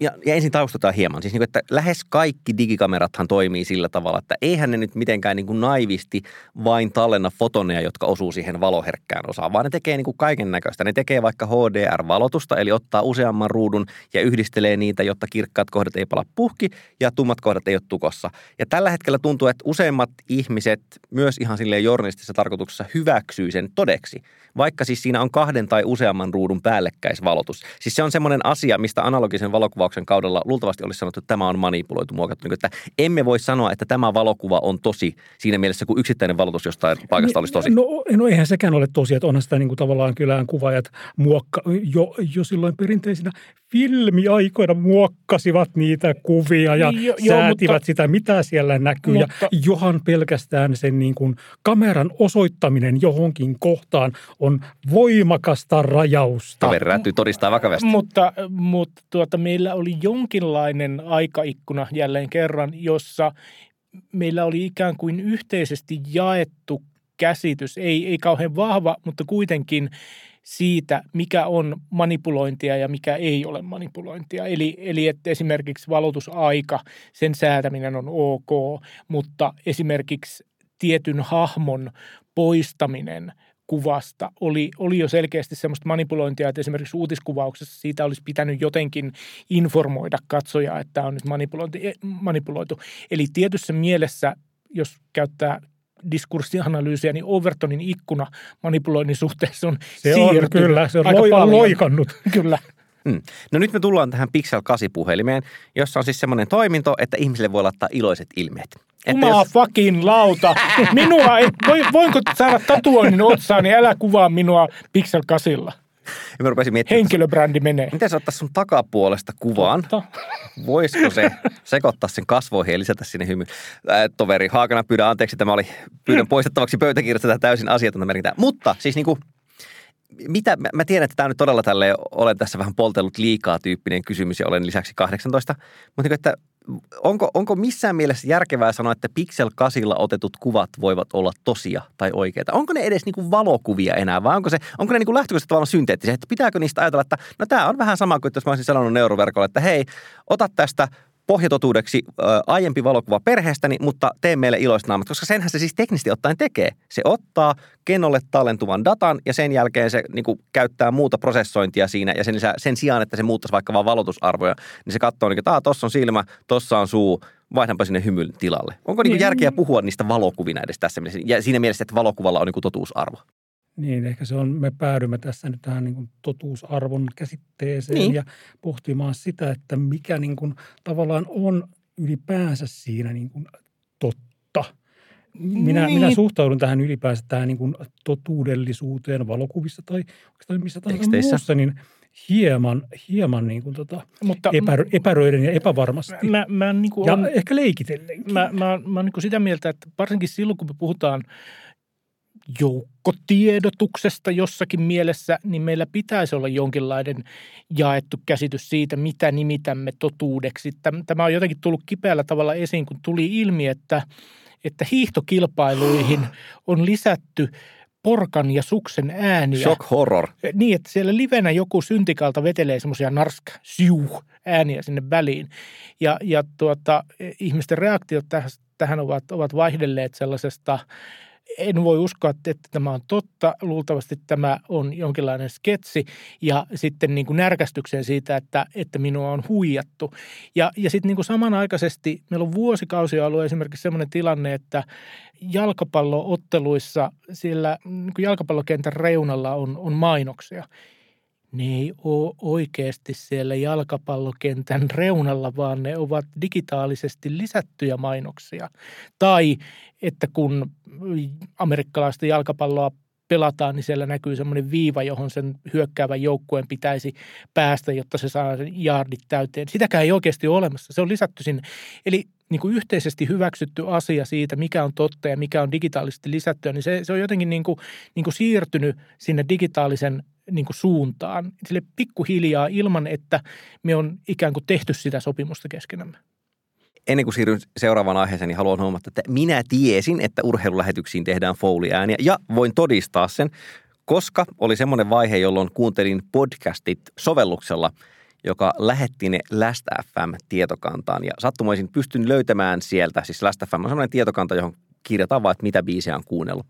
ja, ja ensin taustataan hieman. Siis niin kuin, että lähes kaikki digikamerathan toimii sillä tavalla, että eihän ne nyt mitenkään niin kuin naivisti vain tallenna fotoneja, jotka osuu siihen valoherkkään osaan, vaan ne tekee niin kuin kaiken näköistä. Ne tekee vaikka HDR-valotusta, eli ottaa useamman ruudun ja yhdistelee niitä, jotta kirkkaat kohdat ei pala puhki ja tummat kohdat ei ole tukossa. Ja tällä hetkellä tuntuu, että useimmat ihmiset myös ihan silleen journalistisessa tarkoituksessa hyväksyy sen todeksi, vaikka siis siinä on kahden tai useamman ruudun päällekkäisvalotus. Siis se on semmoinen asia, mistä analogisen valokuva kuvauksen kaudella luultavasti olisi sanottu, että tämä on manipuloitu, muokattu. Niin, että emme voi sanoa, että tämä valokuva on tosi siinä mielessä, kun yksittäinen valotus jostain paikasta olisi tosi. No, no eihän sekään ole tosi, että onhan sitä niin kuin tavallaan kylään kuvaajat muokka, jo, jo silloin perinteisinä filmiaikoina muokkasivat niitä kuvia ja jo, säätivät mutta, sitä, mitä siellä näkyy. Mutta, ja johan pelkästään sen niin kuin kameran osoittaminen johonkin kohtaan on voimakasta rajausta. Kaveri todistaa vakavasti. Mutta, mutta tuota, meillä oli jonkinlainen aikaikkuna jälleen kerran, jossa meillä oli ikään kuin yhteisesti jaettu käsitys, ei, ei kauhean vahva, mutta kuitenkin siitä, mikä on manipulointia ja mikä ei ole manipulointia. Eli, eli että esimerkiksi valotusaika, sen säätäminen on ok, mutta esimerkiksi tietyn hahmon poistaminen kuvasta oli, oli jo selkeästi semmoista manipulointia, että esimerkiksi uutiskuvauksessa siitä olisi pitänyt jotenkin informoida katsojaa, että tämä on nyt manipuloitu. Eli tietyssä mielessä, jos käyttää diskurssianalyysiä, niin Overtonin ikkuna manipuloinnin suhteessa on se siirtynyt on, kyllä, se on aika loi, paljon. loikannut. kyllä. Mm. No nyt me tullaan tähän Pixel 8 puhelimeen, jossa on siis semmoinen toiminto, että ihmisille voi laittaa iloiset ilmeet. Että jos... fucking lauta. Minua ei, voinko saada tatuoinnin otsaan, niin älä kuvaa minua Pixel 8. Ja mä rupesin miettimään, Henkilöbrändi menee. Miten sä ottaa sun takapuolesta kuvan? Totta. Voisiko se sekoittaa sen kasvoihin ja lisätä sinne hymy? Äh, toveri Haakana pyydän anteeksi, tämä oli pyydän poistettavaksi pöytäkirjasta täysin asiatonta merkintää. Mutta siis niin kuin, mitä, mä tiedän, että tämä on nyt todella tälle olen tässä vähän poltellut liikaa tyyppinen kysymys ja olen lisäksi 18, mutta niin, että onko, onko missään mielessä järkevää sanoa, että Pixel 8 otetut kuvat voivat olla tosia tai oikeita? Onko ne edes niin valokuvia enää vai onko, se, onko ne niin lähtökohtaisesti tavallaan synteettisiä? Että pitääkö niistä ajatella, että no tämä on vähän sama kuin jos mä olisin sanonut neuroverkolle, että hei, ota tästä pohjatotuudeksi ä, aiempi valokuva perheestäni, mutta tee meille iloista naamat, koska senhän se siis teknisesti ottaen tekee. Se ottaa kennolle tallentuvan datan ja sen jälkeen se niin kuin, käyttää muuta prosessointia siinä ja sen, sen sijaan, että se muuttaisi vaikka vain valotusarvoja, niin se katsoo, niin, että tuossa on silmä, tuossa on suu, vaihdanpa sinne hymyn tilalle. Onko niin, niin järkeä puhua niistä valokuvina edes tässä mielessä? Ja siinä mielessä, että valokuvalla on niin kuin totuusarvo. Niin, ehkä se on, me päädymme tässä nyt tähän niin kuin totuusarvon käsitteeseen niin. ja pohtimaan sitä, että mikä niin kuin tavallaan on ylipäänsä siinä niin kuin totta. Minä, niin. minä suhtaudun tähän ylipäänsä tähän niin kuin totuudellisuuteen valokuvissa tai missä tahansa muussa, niin hieman, hieman niin kuin tota Mutta, epärö, epäröiden ja epävarmasti. Mä, mä niin kuin ja on, ehkä leikitellenkin. Mä, mä, mä, mä niin kuin sitä mieltä, että varsinkin silloin, kun me puhutaan – joukkotiedotuksesta jossakin mielessä, niin meillä pitäisi olla jonkinlainen jaettu käsitys siitä, mitä nimitämme totuudeksi. Tämä on jotenkin tullut kipeällä tavalla esiin, kun tuli ilmi, että, että hiihtokilpailuihin on lisätty porkan ja suksen ääniä. Shock horror. Niin, että siellä livenä joku syntikalta vetelee semmoisia narsk, siu ääniä sinne väliin. Ja, ja tuota, ihmisten reaktiot tähän ovat, ovat vaihdelleet sellaisesta – en voi uskoa, että tämä on totta. Luultavasti tämä on jonkinlainen sketsi ja sitten niin kuin närkästyksen siitä, että, että minua on huijattu. Ja, ja sitten niin kuin samanaikaisesti meillä on vuosikausia ollut esimerkiksi sellainen tilanne, että jalkapallootteluissa siellä niin kuin jalkapallokentän reunalla on, on mainoksia – ne ei ole oikeasti siellä jalkapallokentän reunalla, vaan ne ovat digitaalisesti lisättyjä mainoksia. Tai että kun amerikkalaista jalkapalloa pelataan, niin siellä näkyy semmoinen viiva, johon sen hyökkäävän joukkueen pitäisi päästä, jotta se saa sen jaardit täyteen. Sitäkään ei oikeasti ole olemassa. Se on lisätty sinne. Eli niin kuin yhteisesti hyväksytty asia siitä, mikä on totta ja mikä on digitaalisesti lisättyä, niin se, se on jotenkin niin kuin, niin kuin siirtynyt sinne digitaalisen niin kuin suuntaan, sille pikkuhiljaa ilman, että me on ikään kuin tehty sitä sopimusta keskenämme. Ennen kuin siirryn seuraavaan aiheeseen, niin haluan huomata, että minä tiesin, että urheilulähetyksiin tehdään Foley-ääniä ja voin todistaa sen, koska oli semmoinen vaihe, jolloin kuuntelin podcastit sovelluksella, joka lähetti ne Last FM-tietokantaan. Ja sattumoisin pystyn löytämään sieltä, siis Last FM on semmoinen tietokanta, johon kirjataan vaan, että mitä biisejä on kuunnellut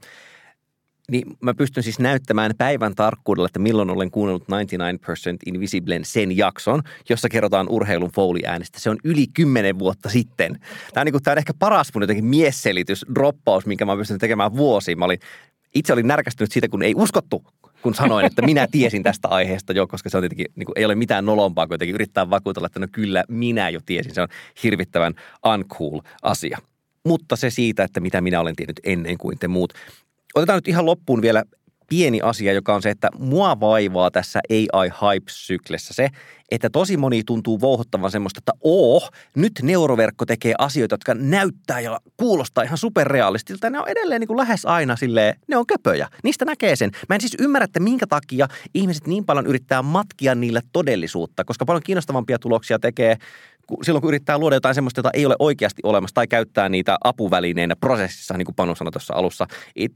niin mä pystyn siis näyttämään päivän tarkkuudella, että milloin olen kuunnellut 99% Invisiblen sen jakson, jossa kerrotaan urheilun Foley-äänestä. Se on yli kymmenen vuotta sitten. Tämä on, niin kuin, tämä on ehkä paras mun jotenkin miesselitys, droppaus, minkä mä pystyn tekemään vuosiin. Mä olin, itse olin närkästynyt siitä, kun ei uskottu kun sanoin, että minä tiesin tästä aiheesta jo, koska se on tietenkin, niin kuin, ei ole mitään nolompaa kuin jotenkin yrittää vakuutella, että no kyllä minä jo tiesin. Se on hirvittävän uncool asia. Mutta se siitä, että mitä minä olen tiennyt ennen kuin te muut. Otetaan nyt ihan loppuun vielä pieni asia, joka on se, että mua vaivaa tässä AI-hype-syklessä se, että tosi moni tuntuu vouhottavan semmoista, että oo, nyt neuroverkko tekee asioita, jotka näyttää ja kuulostaa ihan superrealistilta. Ja ne on edelleen niin kuin lähes aina silleen, ne on köpöjä. Niistä näkee sen. Mä en siis ymmärrä, että minkä takia ihmiset niin paljon yrittää matkia niille todellisuutta, koska paljon kiinnostavampia tuloksia tekee silloin kun yrittää luoda jotain semmoista, jota ei ole oikeasti olemassa tai käyttää niitä apuvälineinä prosessissa, niin kuin Panu sanoi tuossa alussa.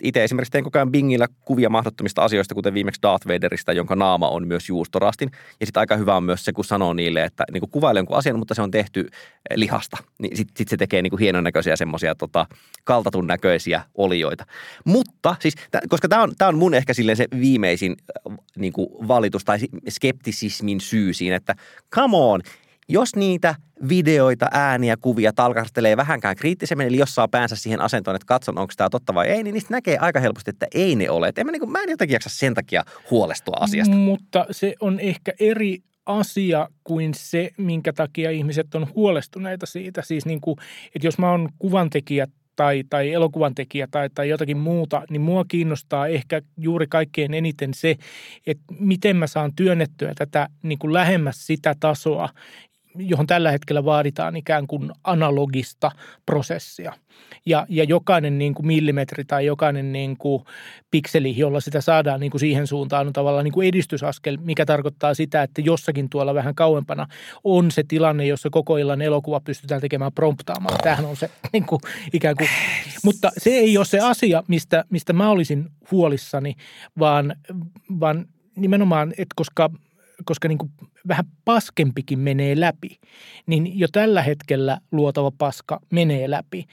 Itse esimerkiksi tein koko ajan Bingillä kuvia mahdottomista asioista, kuten viimeksi Darth Vaderista, jonka naama on myös juustorastin. Ja sitten aika hyvä on myös se, kun sanoo niille, että niin kuin kuvailee jonkun asian, mutta se on tehty eh, lihasta. Niin sitten sit se tekee niin kuin hienon näköisiä semmoisia tota, kaltatun näköisiä olioita. Mutta siis, t- koska tämä on, tää on mun ehkä silleen se viimeisin äh, niin kuin valitus tai skeptisismin syy siinä, että come on, jos niitä videoita, ääniä, kuvia tarkastelee vähänkään kriittisemmin, eli jos saa päänsä siihen asentoon, että katson, onko tämä totta vai ei, niin niistä näkee aika helposti, että ei ne ole. Et en mä, niin kuin, mä en jotenkin jaksa sen takia huolestua asiasta. Mutta se on ehkä eri asia kuin se, minkä takia ihmiset on huolestuneita siitä. Siis niin kuin, että jos mä oon kuvantekijä tai, tai elokuvan tekijä tai, tai jotakin muuta, niin mua kiinnostaa ehkä juuri kaikkein eniten se, että miten mä saan työnnettyä tätä niin kuin lähemmäs sitä tasoa, johon tällä hetkellä vaaditaan ikään kuin analogista prosessia. Ja, ja jokainen niin kuin millimetri tai jokainen niin kuin pikseli, jolla sitä saadaan niin kuin siihen suuntaan, on tavallaan niin kuin edistysaskel, mikä tarkoittaa sitä, että jossakin tuolla vähän kauempana on se tilanne, jossa koko illan elokuva pystytään tekemään promptaamalla. Tämähän on se niin kuin, ikään kuin, mutta se ei ole se asia, mistä, mistä mä olisin huolissani, vaan, vaan nimenomaan, että koska – koska niin kuin vähän paskempikin menee läpi, niin jo tällä hetkellä luotava paska menee läpi.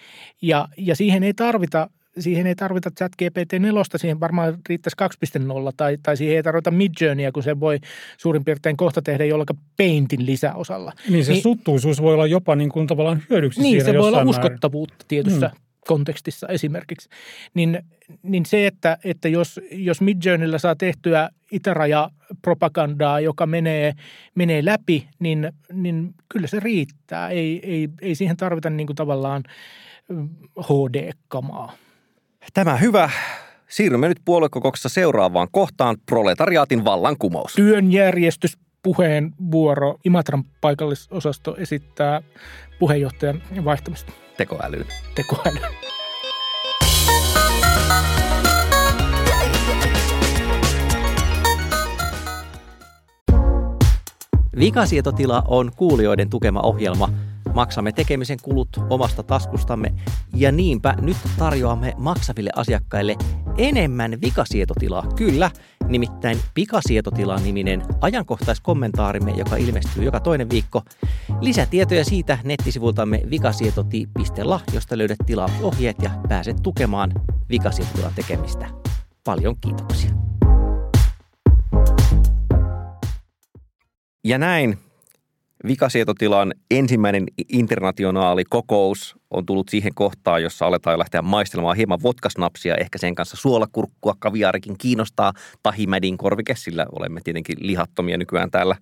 Ja, ja siihen ei tarvita siihen ei tarvita chat GPT-4, siihen varmaan riittäisi 2.0 tai, tai siihen ei tarvita Midjourneya, kun se voi suurin piirtein kohta tehdä jollakin Paintin lisäosalla. Niin se niin, suttuisuus voi olla jopa niin kuin tavallaan hyödyksi Niin, se voi olla määrin. uskottavuutta tietyssä hmm kontekstissa esimerkiksi, niin, niin se, että, että jos, jos Midjourneyllä saa tehtyä itäraja-propagandaa, joka menee, menee läpi, niin, niin kyllä se riittää. Ei, ei, ei siihen tarvita niin kuin tavallaan HD-kamaa. Tämä hyvä. Siirrymme nyt puoluekokouksessa seuraavaan kohtaan, proletariaatin vallankumous. Työnjärjestys puheenvuoro. Imatran paikallisosasto esittää puheenjohtajan vaihtamista tekoälyyn. Tekoälyyn. Vikasietotila on kuulijoiden tukema ohjelma. Maksamme tekemisen kulut omasta taskustamme ja niinpä nyt tarjoamme maksaville asiakkaille enemmän vikasietotilaa. Kyllä, nimittäin Pikasietotila-niminen ajankohtaiskommentaarimme, joka ilmestyy joka toinen viikko. Lisätietoja siitä nettisivultamme vikasietoti.la, josta löydät tilausohjeet ja pääset tukemaan vikasietotilan tekemistä. Paljon kiitoksia. Ja näin vikasietotilan ensimmäinen internationaali kokous on tullut siihen kohtaan, jossa aletaan lähteä maistelemaan hieman vodkasnapsia, ehkä sen kanssa suolakurkkua, kaviaarikin kiinnostaa, tahimädin korvike, sillä olemme tietenkin lihattomia nykyään täällä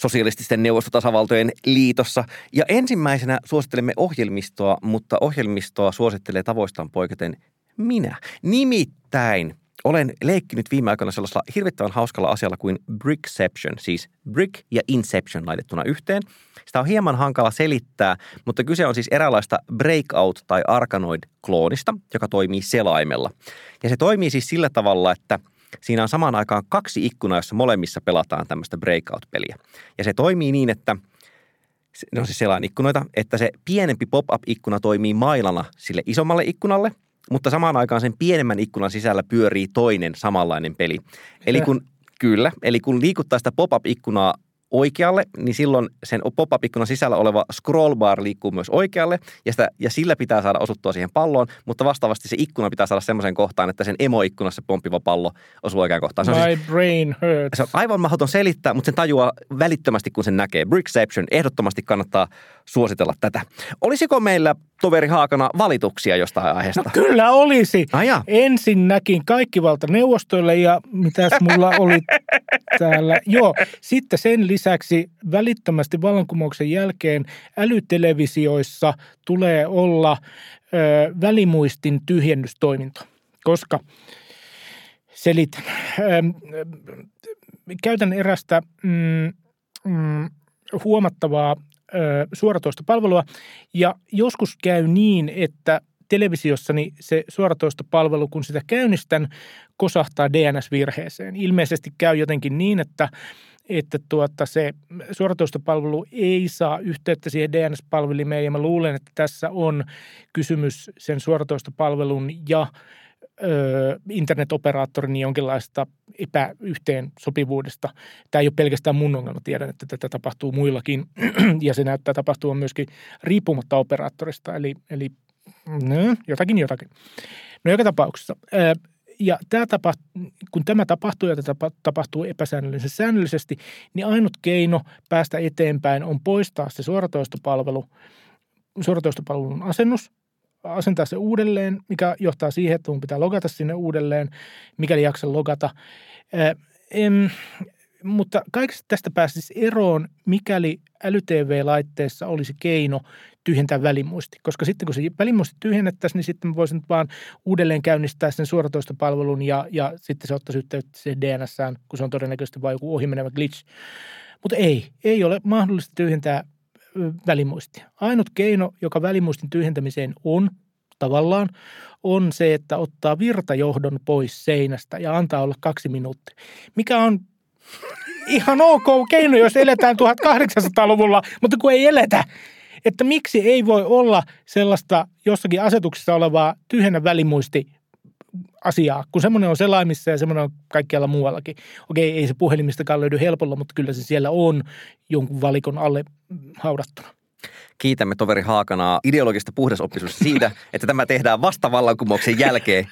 sosialististen neuvostotasavaltojen liitossa. Ja ensimmäisenä suosittelemme ohjelmistoa, mutta ohjelmistoa suosittelee tavoistaan poiketen minä. Nimittäin olen leikkinyt viime aikoina sellaisella hirvittävän hauskalla asialla kuin Brickception, siis Brick ja Inception laitettuna yhteen. Sitä on hieman hankala selittää, mutta kyse on siis eräänlaista Breakout- tai Arkanoid-kloonista, joka toimii selaimella. Ja se toimii siis sillä tavalla, että siinä on samaan aikaan kaksi ikkunaa, jossa molemmissa pelataan tämmöistä Breakout-peliä. Ja se toimii niin, että ne on siis selainikkunoita, että se pienempi pop-up-ikkuna toimii mailana sille isommalle ikkunalle – mutta samaan aikaan sen pienemmän ikkunan sisällä pyörii toinen samanlainen peli. Eli kun, kyllä, eli kun liikuttaa sitä pop-up-ikkunaa oikealle, niin silloin sen pop-up-ikkunan sisällä oleva scrollbar liikkuu myös oikealle ja, sitä, ja sillä pitää saada osuttua siihen palloon, mutta vastaavasti se ikkuna pitää saada semmoisen kohtaan, että sen emoikkunassa pomppiva pallo osuu oikeaan kohtaan. Se on, My siis, brain hurts. Se on aivan mahdoton selittää, mutta sen tajuaa välittömästi, kun sen näkee. Brickception, ehdottomasti kannattaa suositella tätä. Olisiko meillä toveri Haakana valituksia jostain aiheesta? No, kyllä olisi. Ah, Ensinnäkin kaikki valta neuvostoille ja mitäs mulla oli täällä. Joo, sitten sen lisäksi välittömästi vallankumouksen jälkeen älytelevisioissa tulee olla ö, välimuistin tyhjennystoiminto, koska selitän. Käytän erästä mm, mm, huomattavaa suoratoistopalvelua ja joskus käy niin, että televisiossani se suoratoistopalvelu, kun sitä käynnistän, kosahtaa DNS-virheeseen. Ilmeisesti käy jotenkin niin, että että tuota, se suoratoistopalvelu ei saa yhteyttä siihen DNS-palvelimeen ja mä luulen, että tässä on kysymys sen suoratoistopalvelun ja ö, internetoperaattorin jonkinlaista epäyhteen sopivuudesta. Tämä ei ole pelkästään mun ongelma, tiedän, että tätä tapahtuu muillakin ja se näyttää tapahtua myöskin riippumatta operaattorista, eli, eli no, jotakin jotakin. No joka tapauksessa ja tämä tapa, kun tämä tapahtuu ja tämä tapahtuu epäsäännöllisesti säännöllisesti, niin ainut keino päästä eteenpäin on poistaa se suoratoistopalvelu, suoratoistopalvelun asennus, asentaa se uudelleen, mikä johtaa siihen, että mun pitää logata sinne uudelleen, mikäli jaksa logata. Mutta kaikesta tästä pääsisi eroon, mikäli äly-TV-laitteessa olisi keino tyhjentää välimuisti. Koska sitten kun se välimuisti tyhjennettäisiin, niin sitten voisin vaan uudelleen käynnistää sen suoratoistopalvelun ja, ja sitten se ottaisi yhteyttä siihen DNSään, kun se on todennäköisesti vain joku ohimenevä glitch. Mutta ei, ei ole mahdollista tyhjentää välimuistia. Ainut keino, joka välimuistin tyhjentämiseen on tavallaan, on se, että ottaa virtajohdon pois seinästä ja antaa olla kaksi minuuttia. Mikä on ihan ok keino, jos eletään 1800-luvulla, mutta kun ei eletä, että miksi ei voi olla sellaista jossakin asetuksessa olevaa tyhjennä välimuisti asiaa, kun semmoinen on selaimissa ja semmoinen on kaikkialla muuallakin. Okei, ei se puhelimistakaan löydy helpolla, mutta kyllä se siellä on jonkun valikon alle haudattuna. Kiitämme toveri Haakanaa ideologista puhdasoppisuudesta siitä, että tämä tehdään vasta vallankumouksen jälkeen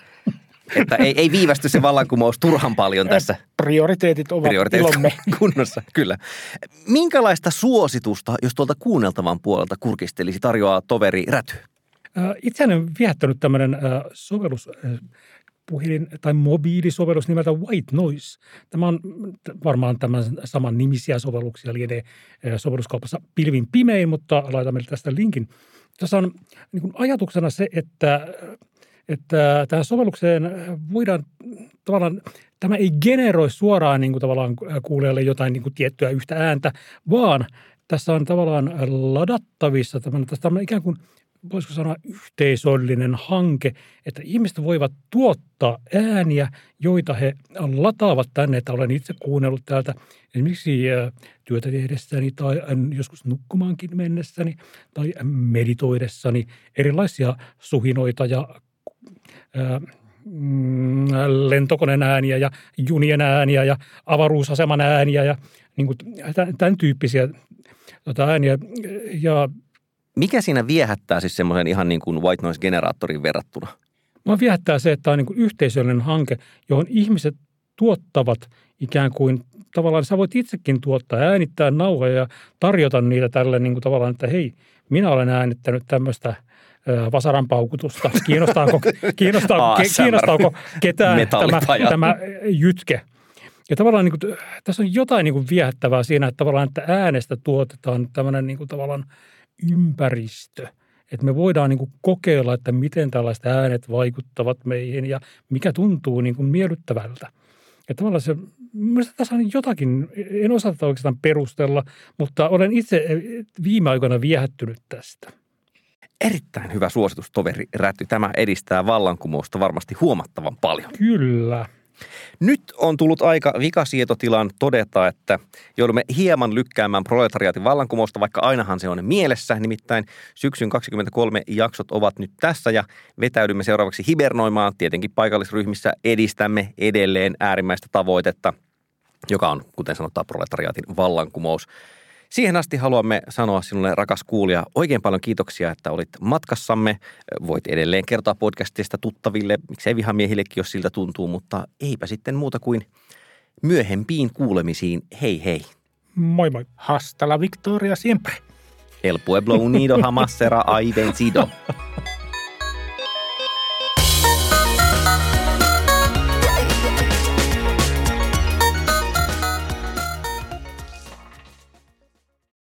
että ei, ei viivästy se vallankumous turhan paljon tässä. Prioriteetit ovat Prioriteetit ilomme. kunnossa, kyllä. Minkälaista suositusta, jos tuolta kuunneltavan puolelta kurkistelisi, tarjoaa toveri Räty? Itseäni on viehättänyt tämmöinen sovellus, puhelin- tai mobiilisovellus nimeltä White Noise. Tämä on varmaan tämän saman nimisiä sovelluksia lienee sovelluskaupassa pilvin pimein, mutta laitamme tästä linkin. Tässä on niin ajatuksena se, että että tähän sovellukseen voidaan tavallaan, tämä ei generoi suoraan niin kuin tavallaan kuulijalle jotain niin kuin tiettyä yhtä ääntä, vaan tässä on tavallaan ladattavissa tämmöinen, tässä on ikään kuin voisiko sanoa yhteisöllinen hanke, että ihmiset voivat tuottaa ääniä, joita he lataavat tänne, että olen itse kuunnellut täältä esimerkiksi työtä tehdessäni tai joskus nukkumaankin mennessäni tai meditoidessani erilaisia suhinoita ja lentokoneen ääniä ja junien ääniä ja avaruusaseman ääniä ja niin kuin tämän tyyppisiä tota, ääniä. Ja Mikä siinä viehättää siis semmoisen ihan niin kuin white noise-generaattorin verrattuna? Mua viehättää se, että tämä on niin kuin yhteisöllinen hanke, johon ihmiset tuottavat ikään kuin tavallaan, sä voit itsekin tuottaa, äänittää nauhoja ja tarjota niitä tälle niin kuin tavallaan, että hei, minä olen äänittänyt tämmöistä – vasaran paukutusta. Kiinnostaako, kiinnostaako, kiinnostaako ketään tämä, tämä jytke? Ja tavallaan niin kuin, tässä on jotain niin kuin viehättävää siinä, että tavallaan että äänestä tuotetaan tämmöinen niin kuin tavallaan ympäristö. Että me voidaan niin kuin kokeilla, että miten tällaiset äänet vaikuttavat meihin ja mikä tuntuu niin kuin miellyttävältä. Ja tavallaan se, mielestäni tässä on jotakin, en osaa tätä oikeastaan perustella, mutta olen itse viime aikoina viehättynyt tästä. Erittäin hyvä suositus, toveri Räty. Tämä edistää vallankumousta varmasti huomattavan paljon. Kyllä. Nyt on tullut aika vikasietotilan todeta, että joudumme hieman lykkäämään proletariaatin vallankumousta, vaikka ainahan se on mielessä. Nimittäin syksyn 23 jaksot ovat nyt tässä ja vetäydymme seuraavaksi hibernoimaan. Tietenkin paikallisryhmissä edistämme edelleen äärimmäistä tavoitetta, joka on, kuten sanotaan, proletariaatin vallankumous. Siihen asti haluamme sanoa sinulle, rakas kuulija, oikein paljon kiitoksia, että olit matkassamme. Voit edelleen kertoa podcastista tuttaville, miksei vihamiehillekin, jos siltä tuntuu, mutta eipä sitten muuta kuin myöhempiin kuulemisiin. Hei hei. Moi moi. Hasta la victoria siempre. El pueblo unido jamás será vencido.